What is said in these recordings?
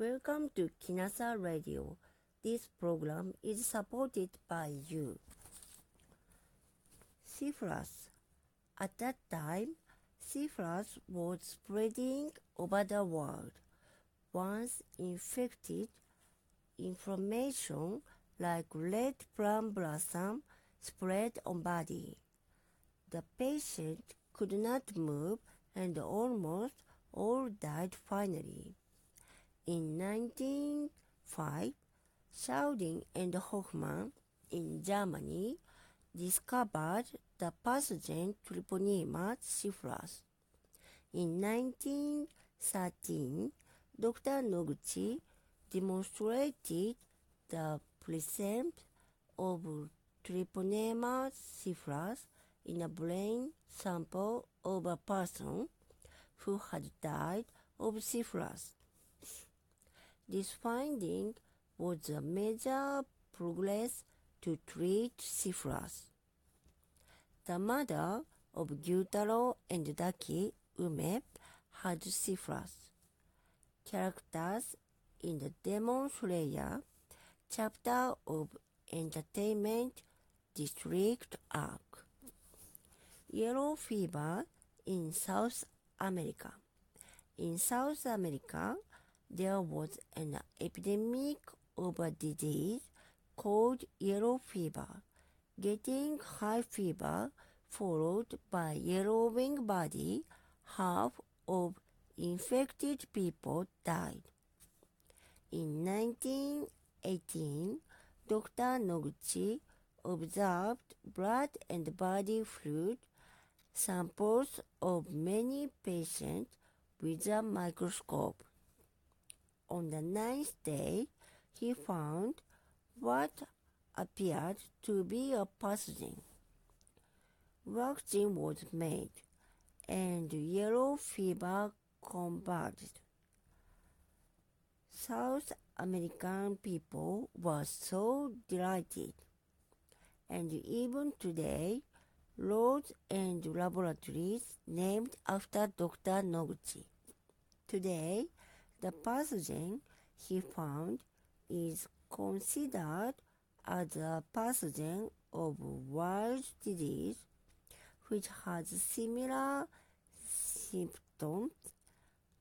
Welcome to Kinasa Radio. This program is supported by you. Syphilis. At that time, syphilis was spreading over the world. Once infected, inflammation like red plum blossom spread on body. The patient could not move and almost all died finally. In 1905, Schaudinn and Hoffmann in Germany discovered the pathogen Treponema syphilis. In 1913, Dr. Noguchi demonstrated the presence of Treponema syphilis in a brain sample of a person who had died of syphilis. This finding was a major progress to treat syphilis. The mother of Gyutaro and Daki, Ume, had syphilis. Characters in the Demon Slayer chapter of Entertainment District Arc. Yellow fever in South America. In South America, there was an epidemic of a disease called yellow fever. Getting high fever followed by yellowing body, half of infected people died. In 1918, Dr. Noguchi observed blood and body fluid samples of many patients with a microscope. On the ninth day, he found what appeared to be a pathogen. Vaccine was made, and yellow fever converted. South American people were so delighted, and even today, roads and laboratories named after Dr. Noguchi. Today, the pathogen he found is considered as a pathogen of Weil's disease which has similar symptoms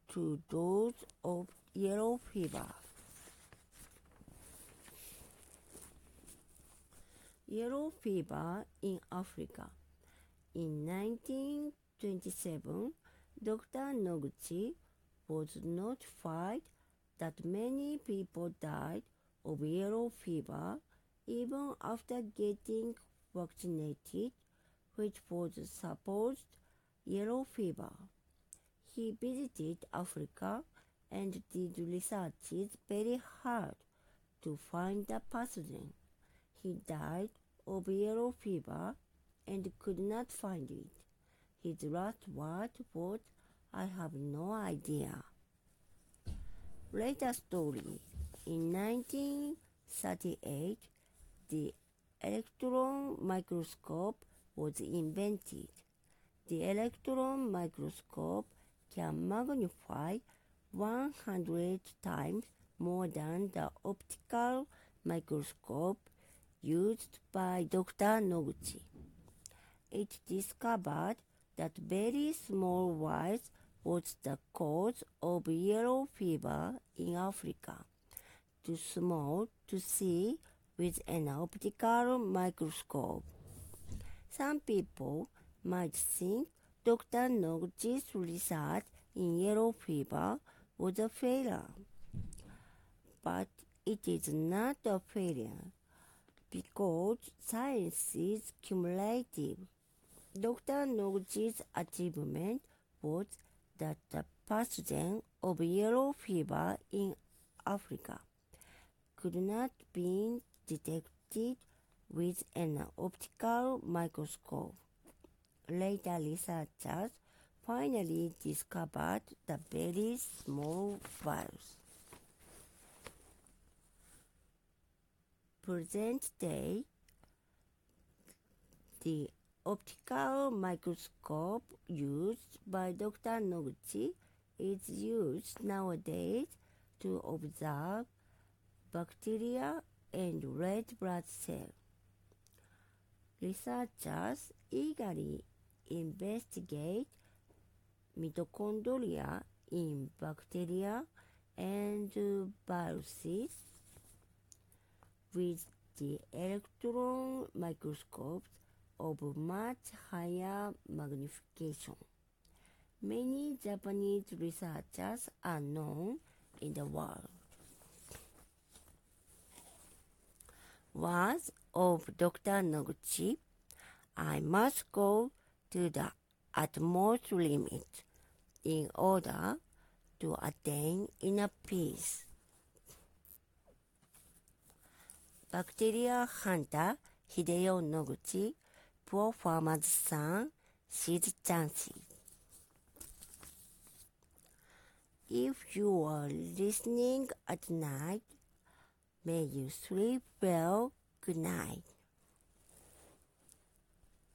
to those of yellow fever. Yellow fever in Africa. In 1927, Dr. Noguchi was notified that many people died of yellow fever even after getting vaccinated, which was supposed yellow fever. He visited Africa and did researches very hard to find the pathogen. He died of yellow fever and could not find it. His last word was, I have no idea. Later story. In 1938, the electron microscope was invented. The electron microscope can magnify 100 times more than the optical microscope used by Dr. Noguchi. It discovered that very small virus was the cause of yellow fever in Africa. Too small to see with an optical microscope. Some people might think Dr. Noguchi's research in yellow fever was a failure. But it is not a failure because science is cumulative. Dr. Noguchi's achievement was that the pathogen of yellow fever in Africa could not be detected with an optical microscope. Later researchers finally discovered the very small virus. Present day, the optical microscope used by Dr. Noguchi is used nowadays to observe bacteria and red blood cells. Researchers eagerly investigate mitochondria in bacteria and viruses with the electron microscopes of much higher magnification. Many Japanese researchers are known in the world. Words of Dr. Noguchi, I must go to the utmost limit in order to attain inner peace. Bacteria hunter Hideyo Noguchi, poor farmer's son, sees. If you are listening at night, may you sleep well. Good night.